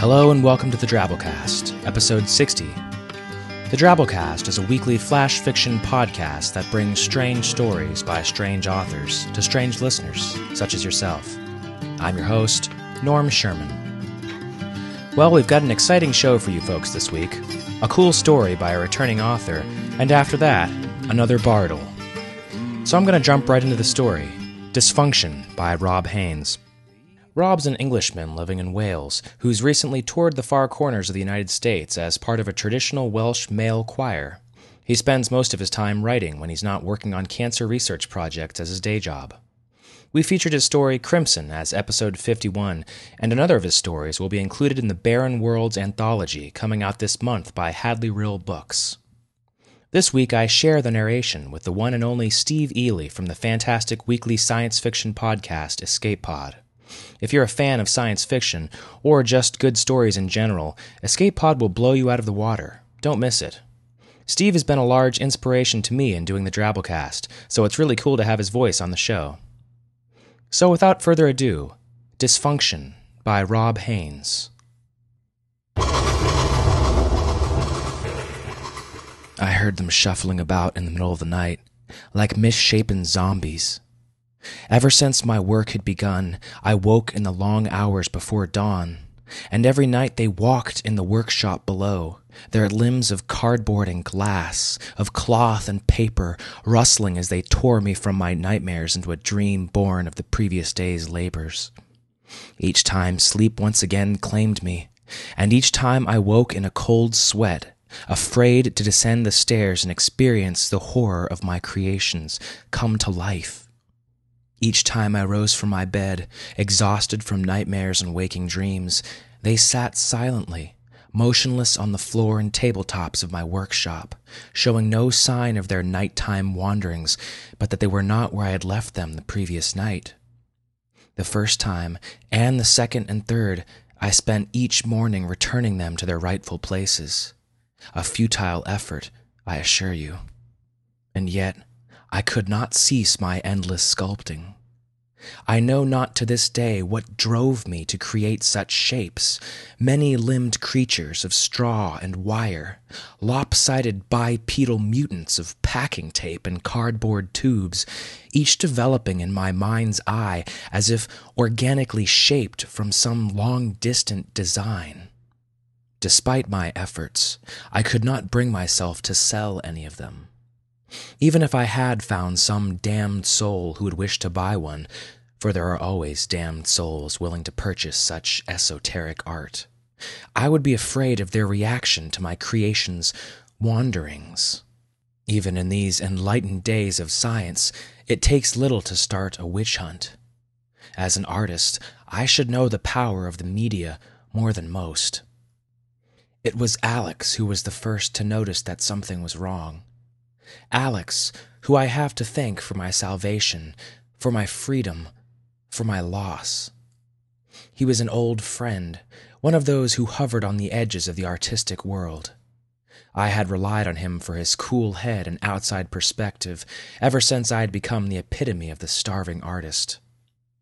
Hello and welcome to the Drabblecast, episode 60. The Drabblecast is a weekly flash fiction podcast that brings strange stories by strange authors to strange listeners, such as yourself. I'm your host, Norm Sherman. Well, we've got an exciting show for you folks this week. A cool story by a returning author, and after that, another Bardle. So I'm going to jump right into the story Dysfunction by Rob Haynes. Rob's an Englishman living in Wales who's recently toured the far corners of the United States as part of a traditional Welsh male choir. He spends most of his time writing when he's not working on cancer research projects as his day job. We featured his story Crimson as episode 51, and another of his stories will be included in the Barren Worlds anthology coming out this month by Hadley Rille Books. This week, I share the narration with the one and only Steve Eley from the fantastic weekly science fiction podcast Escape Pod. If you're a fan of science fiction, or just good stories in general, Escape Pod will blow you out of the water. Don't miss it. Steve has been a large inspiration to me in doing the Drabblecast, so it's really cool to have his voice on the show. So without further ado, Dysfunction by Rob Haynes. I heard them shuffling about in the middle of the night, like misshapen zombies. Ever since my work had begun, I woke in the long hours before dawn, and every night they walked in the workshop below, their limbs of cardboard and glass, of cloth and paper, rustling as they tore me from my nightmares into a dream born of the previous day's labors. Each time sleep once again claimed me, and each time I woke in a cold sweat, afraid to descend the stairs and experience the horror of my creations come to life. Each time I rose from my bed, exhausted from nightmares and waking dreams, they sat silently, motionless on the floor and tabletops of my workshop, showing no sign of their nighttime wanderings, but that they were not where I had left them the previous night. The first time, and the second and third, I spent each morning returning them to their rightful places. A futile effort, I assure you. And yet, I could not cease my endless sculpting. I know not to this day what drove me to create such shapes, many limbed creatures of straw and wire, lopsided bipedal mutants of packing tape and cardboard tubes, each developing in my mind's eye as if organically shaped from some long distant design. Despite my efforts, I could not bring myself to sell any of them. Even if I had found some damned soul who would wish to buy one, for there are always damned souls willing to purchase such esoteric art, I would be afraid of their reaction to my creation's wanderings. Even in these enlightened days of science, it takes little to start a witch hunt. As an artist, I should know the power of the media more than most. It was Alex who was the first to notice that something was wrong. Alex, who I have to thank for my salvation, for my freedom, for my loss. He was an old friend, one of those who hovered on the edges of the artistic world. I had relied on him for his cool head and outside perspective ever since I had become the epitome of the starving artist.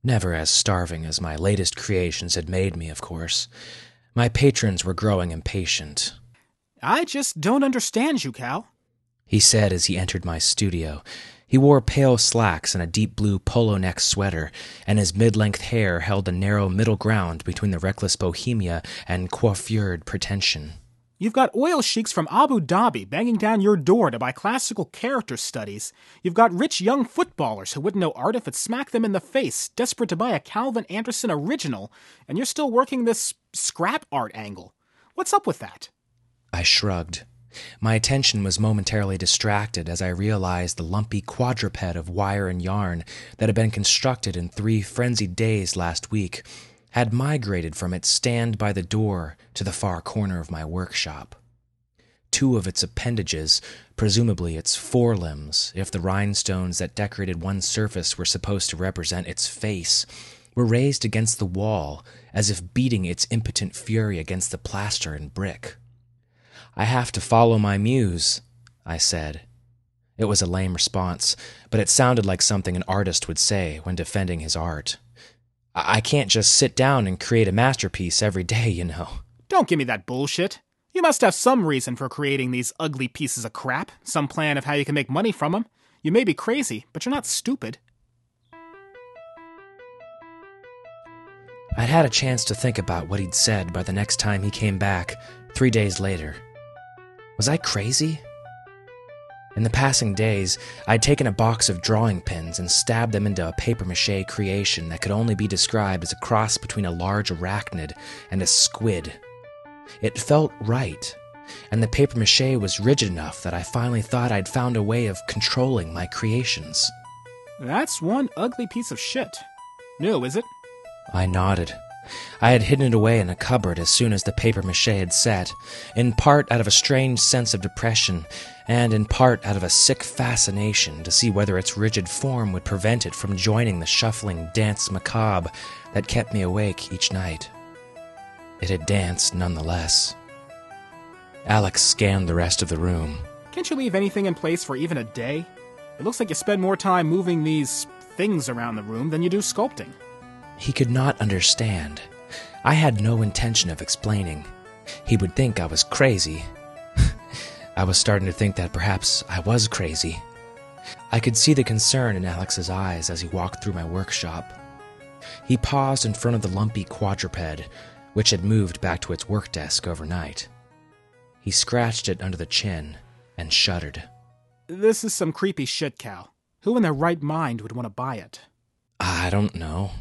Never as starving as my latest creations had made me, of course. My patrons were growing impatient. I just don't understand you, Cal he said as he entered my studio. He wore pale slacks and a deep blue polo neck sweater, and his mid length hair held a narrow middle ground between the reckless bohemia and coiffured pretension. You've got oil sheiks from Abu Dhabi banging down your door to buy classical character studies. You've got rich young footballers who wouldn't know art if it smacked them in the face, desperate to buy a Calvin Anderson original, and you're still working this scrap art angle. What's up with that? I shrugged. My attention was momentarily distracted as I realized the lumpy quadruped of wire and yarn that had been constructed in three frenzied days last week had migrated from its stand by the door to the far corner of my workshop. Two of its appendages, presumably its forelimbs, if the rhinestones that decorated one surface were supposed to represent its face, were raised against the wall as if beating its impotent fury against the plaster and brick. I have to follow my muse, I said. It was a lame response, but it sounded like something an artist would say when defending his art. I can't just sit down and create a masterpiece every day, you know. Don't give me that bullshit. You must have some reason for creating these ugly pieces of crap, some plan of how you can make money from them. You may be crazy, but you're not stupid. I'd had a chance to think about what he'd said by the next time he came back, three days later. Was I crazy? In the passing days, I'd taken a box of drawing pins and stabbed them into a papier mache creation that could only be described as a cross between a large arachnid and a squid. It felt right, and the papier mache was rigid enough that I finally thought I'd found a way of controlling my creations. That's one ugly piece of shit. New, is it? I nodded. I had hidden it away in a cupboard as soon as the papier mache had set, in part out of a strange sense of depression, and in part out of a sick fascination to see whether its rigid form would prevent it from joining the shuffling dance macabre that kept me awake each night. It had danced nonetheless. Alex scanned the rest of the room. Can't you leave anything in place for even a day? It looks like you spend more time moving these things around the room than you do sculpting. He could not understand. I had no intention of explaining. He would think I was crazy. I was starting to think that perhaps I was crazy. I could see the concern in Alex's eyes as he walked through my workshop. He paused in front of the lumpy quadruped, which had moved back to its work desk overnight. He scratched it under the chin and shuddered. This is some creepy shit, Cal. Who in their right mind would want to buy it? I don't know,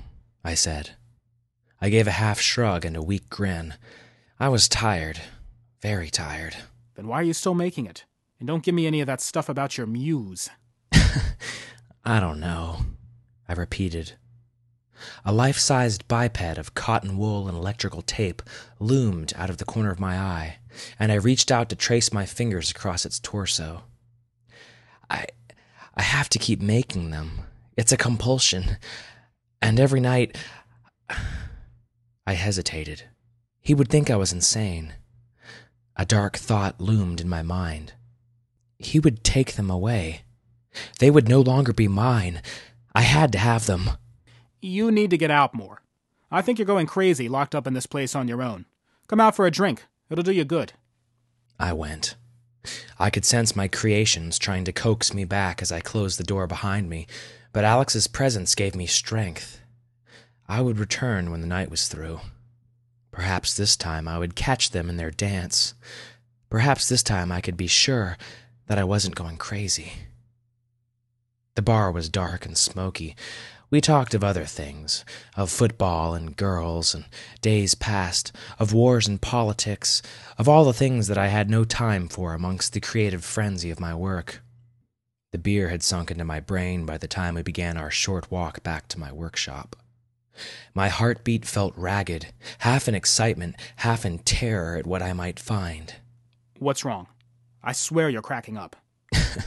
I said. I gave a half shrug and a weak grin. I was tired, very tired. Then why are you still making it? And don't give me any of that stuff about your muse. I don't know, I repeated. A life sized biped of cotton wool and electrical tape loomed out of the corner of my eye, and I reached out to trace my fingers across its torso. I, I have to keep making them. It's a compulsion. And every night. I hesitated. He would think I was insane. A dark thought loomed in my mind. He would take them away. They would no longer be mine. I had to have them. You need to get out more. I think you're going crazy locked up in this place on your own. Come out for a drink. It'll do you good. I went. I could sense my creations trying to coax me back as I closed the door behind me, but Alex's presence gave me strength. I would return when the night was through. Perhaps this time I would catch them in their dance. Perhaps this time I could be sure that I wasn't going crazy. The bar was dark and smoky. We talked of other things of football and girls and days past, of wars and politics, of all the things that I had no time for amongst the creative frenzy of my work. The beer had sunk into my brain by the time we began our short walk back to my workshop. My heartbeat felt ragged, half in excitement, half in terror at what I might find. What's wrong? I swear you're cracking up.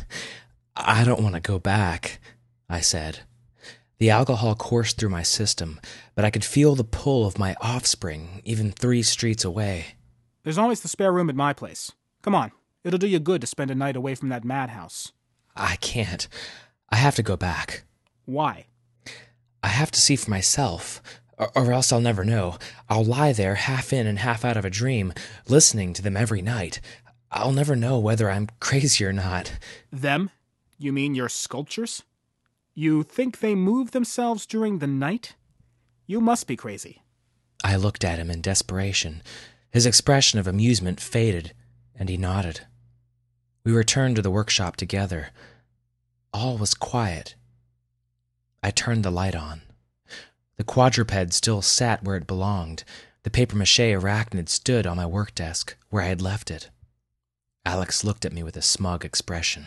I don't want to go back, I said. The alcohol coursed through my system, but I could feel the pull of my offspring even three streets away. There's always the spare room at my place. Come on, it'll do you good to spend a night away from that madhouse. I can't. I have to go back. Why? I have to see for myself, or, or, else I'll never know. I'll lie there, half in and half out of a dream, listening to them every night. I'll never know whether I'm crazy or not. Them? You mean your sculptures? You think they move themselves during the night? You must be crazy. I looked at him in desperation. His expression of amusement faded, and he nodded. We returned to the workshop together. All was quiet. I turned the light on. The quadruped still sat where it belonged. The papier mache arachnid stood on my work desk, where I had left it. Alex looked at me with a smug expression.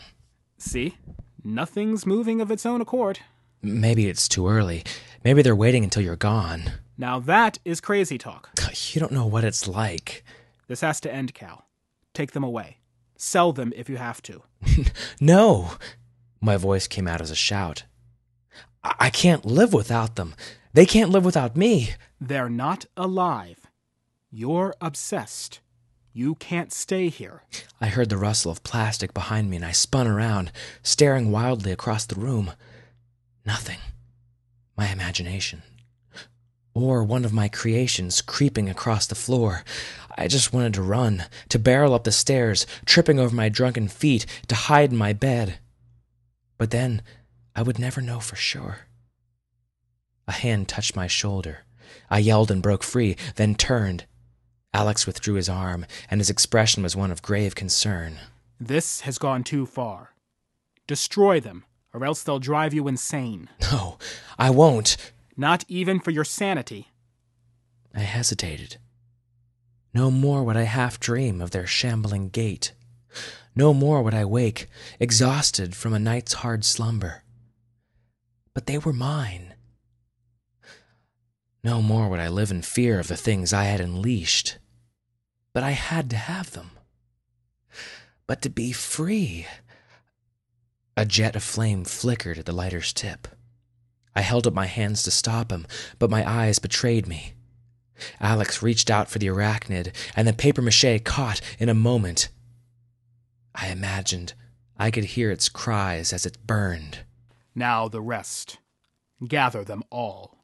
See? Nothing's moving of its own accord. Maybe it's too early. Maybe they're waiting until you're gone. Now that is crazy talk. You don't know what it's like. This has to end, Cal. Take them away. Sell them if you have to. No! My voice came out as a shout. I, I can't live without them. They can't live without me. They're not alive. You're obsessed. You can't stay here. I heard the rustle of plastic behind me and I spun around, staring wildly across the room. Nothing. My imagination. Or one of my creations creeping across the floor. I just wanted to run, to barrel up the stairs, tripping over my drunken feet, to hide in my bed. But then I would never know for sure. A hand touched my shoulder. I yelled and broke free, then turned. Alex withdrew his arm, and his expression was one of grave concern. This has gone too far. Destroy them, or else they'll drive you insane. No, I won't. Not even for your sanity. I hesitated. No more would I half dream of their shambling gait. No more would I wake, exhausted from a night's hard slumber. But they were mine. No more would I live in fear of the things I had unleashed. But I had to have them. But to be free. A jet of flame flickered at the lighter's tip. I held up my hands to stop him, but my eyes betrayed me. Alex reached out for the arachnid, and the papier mache caught in a moment. I imagined I could hear its cries as it burned. Now the rest. Gather them all.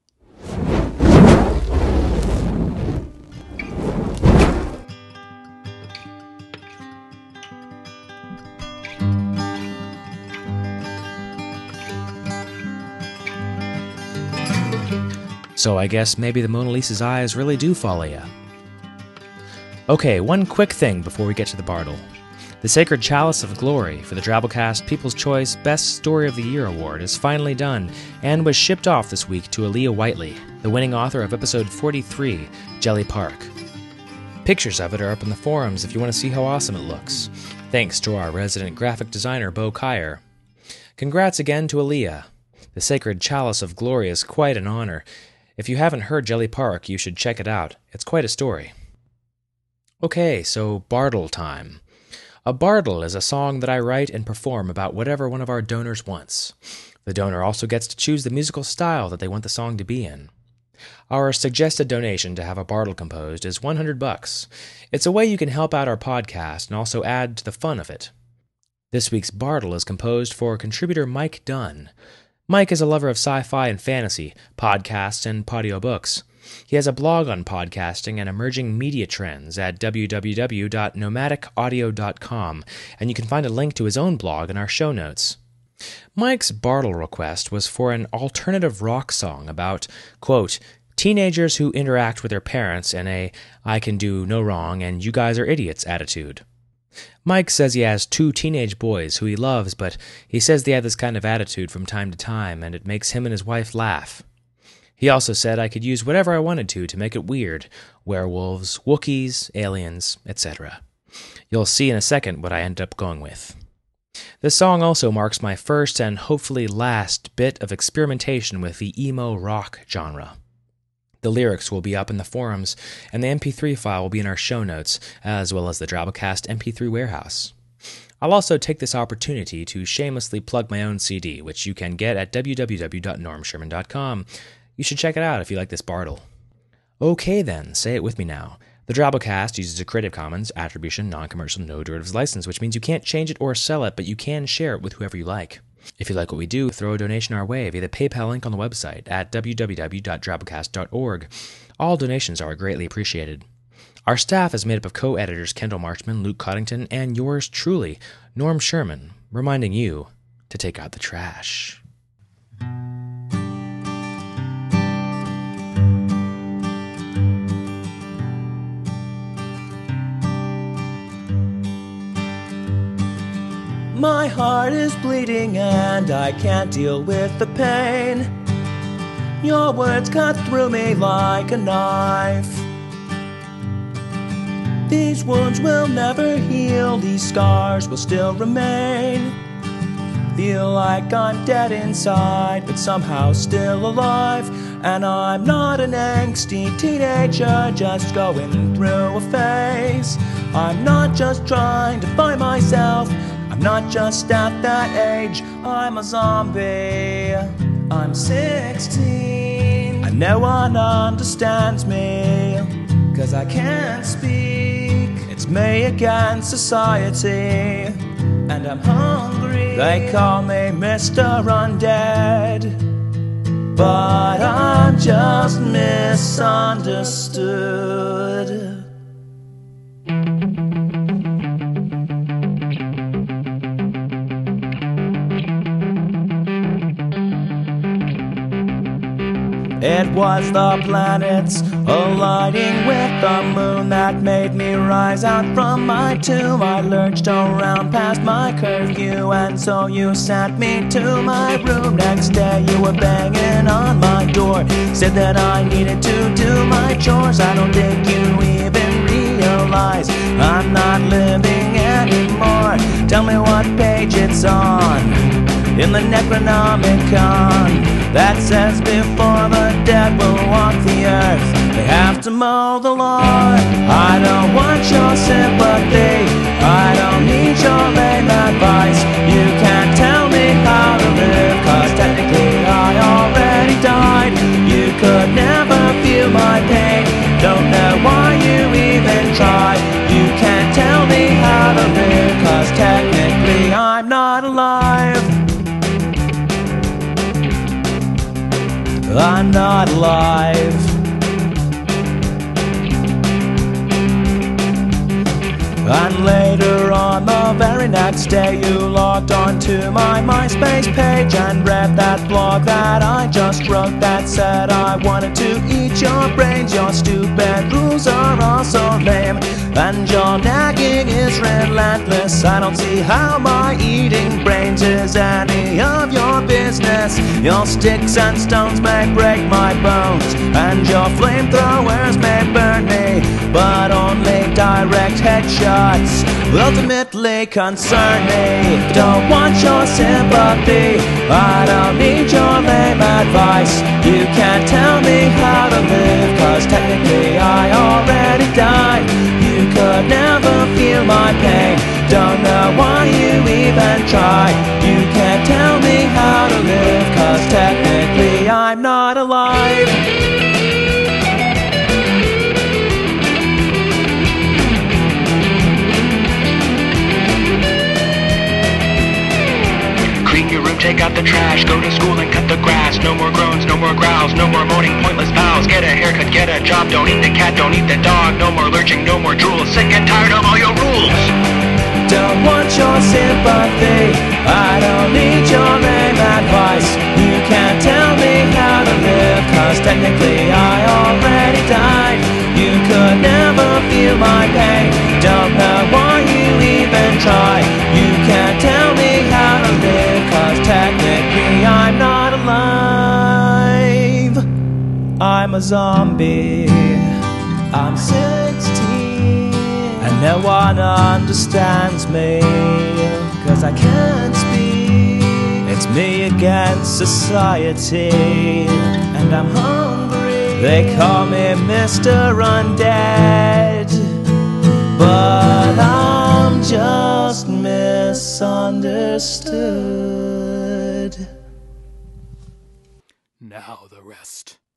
So I guess maybe the Mona Lisa's eyes really do follow you. Okay, one quick thing before we get to the Bartle. The Sacred Chalice of Glory for the Drabblecast People's Choice Best Story of the Year Award is finally done and was shipped off this week to Aliya Whiteley, the winning author of episode 43, Jelly Park. Pictures of it are up in the forums if you want to see how awesome it looks. Thanks to our resident graphic designer, Bo Kyer. Congrats again to Aliya. The Sacred Chalice of Glory is quite an honor. If you haven't heard Jelly Park, you should check it out. It's quite a story. Okay, so Bartle time. A Bartle is a song that I write and perform about whatever one of our donors wants. The donor also gets to choose the musical style that they want the song to be in. Our suggested donation to have a Bartle composed is 100 bucks. It's a way you can help out our podcast and also add to the fun of it. This week's Bartle is composed for contributor Mike Dunn. Mike is a lover of sci-fi and fantasy, podcasts, and audiobooks. He has a blog on podcasting and emerging media trends at www.nomadicaudio.com, and you can find a link to his own blog in our show notes. Mike's Bartle request was for an alternative rock song about, quote, teenagers who interact with their parents in a I can do no wrong and you guys are idiots attitude. Mike says he has two teenage boys who he loves, but he says they have this kind of attitude from time to time, and it makes him and his wife laugh. He also said I could use whatever I wanted to to make it weird werewolves, Wookiees, aliens, etc. You'll see in a second what I end up going with. This song also marks my first and hopefully last bit of experimentation with the emo rock genre. The lyrics will be up in the forums, and the MP3 file will be in our show notes, as well as the Drabblecast MP3 warehouse. I'll also take this opportunity to shamelessly plug my own CD, which you can get at www.normsherman.com. You should check it out if you like this Bartle. Okay then, say it with me now. The Drabblecast uses a Creative Commons Attribution Non-Commercial No Derivatives license, which means you can't change it or sell it, but you can share it with whoever you like. If you like what we do, throw a donation our way via the PayPal link on the website at www.drabblecast.org. All donations are greatly appreciated. Our staff is made up of co editors Kendall Marchman, Luke Coddington, and yours truly, Norm Sherman, reminding you to take out the trash. My heart is bleeding and I can't deal with the pain. Your words cut through me like a knife. These wounds will never heal, these scars will still remain. Feel like I'm dead inside, but somehow still alive. And I'm not an angsty teenager just going through a phase. I'm not just trying to find myself, Not just at that age. I'm a zombie. I'm 16. And no one understands me, cause I can't speak. It's me against society, and I'm hungry. They call me Mr. Undead, but I'm just misunderstood. It was the planets aligning with the moon that made me rise out from my tomb. I lurched around past my curfew, and so you sent me to my room. Next day, you were banging on my door, said that I needed to do my chores. I don't think you even realize I'm not living anymore. Tell me what page it's on in the Necronomicon that says before the dead will walk the earth, they have to mow the lawn. I don't want your sympathy, next day, you logged onto my MySpace page and read that blog that I just wrote that said I wanted to eat your brains. Your stupid rules are also lame, and your nagging is relentless. I don't see how my eating brains is any of your business. Your sticks and stones may break my bones, and your flamethrowers may burn me, but only direct headshots ultimately concern me. Don't want your sympathy, I don't need your lame advice. You can't tell me how to live, cause technically I already died. You could never feel my pain, take out the trash, go to school and cut the grass. No more groans, no more growls, no more moaning, pointless vows. Get a haircut, get a job, don't eat the cat, don't eat the dog. No more lurching, no more drool. Sick and tired of all your rules. Don't want your sympathy. I don't need your lame advice. You can't tell me how to live, cause technically a zombie. I'm 16 and no one understands me cause I can't speak. It's me against society and I'm hungry. They call me Mr. Undead, but I'm just misunderstood. Now the rest.